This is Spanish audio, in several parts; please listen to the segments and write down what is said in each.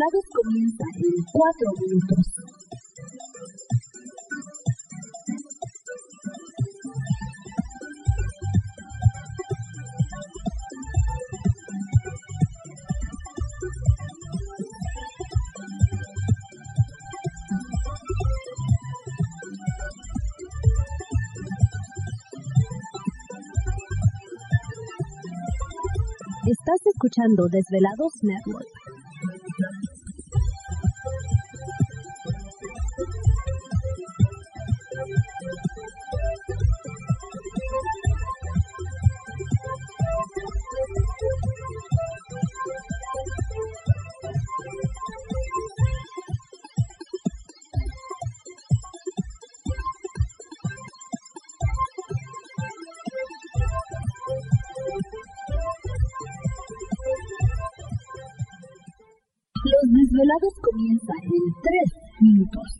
Los desvelados comienzan en 4 minutos. Estás escuchando Desvelados Network. Comienzan en 3 minutos.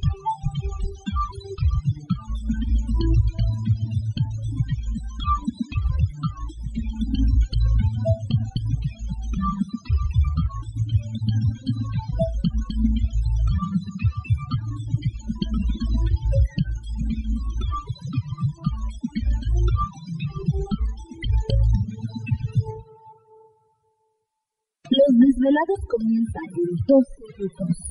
Desvelados comienzan en 2 minutos.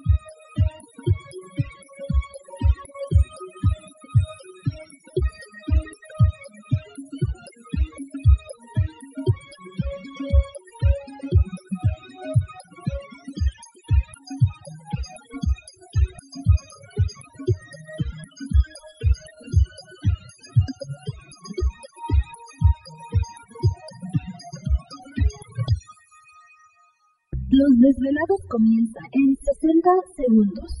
Los desvelados comienzan en 60 segundos.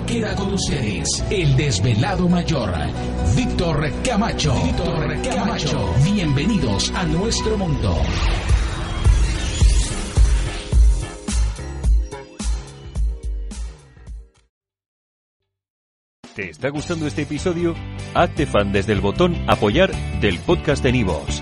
queda con ustedes el desvelado mayor, Víctor Camacho. Víctor Camacho. Bienvenidos a nuestro mundo. ¿Te está gustando este episodio? Hazte fan desde el botón Apoyar del podcast de Nivos.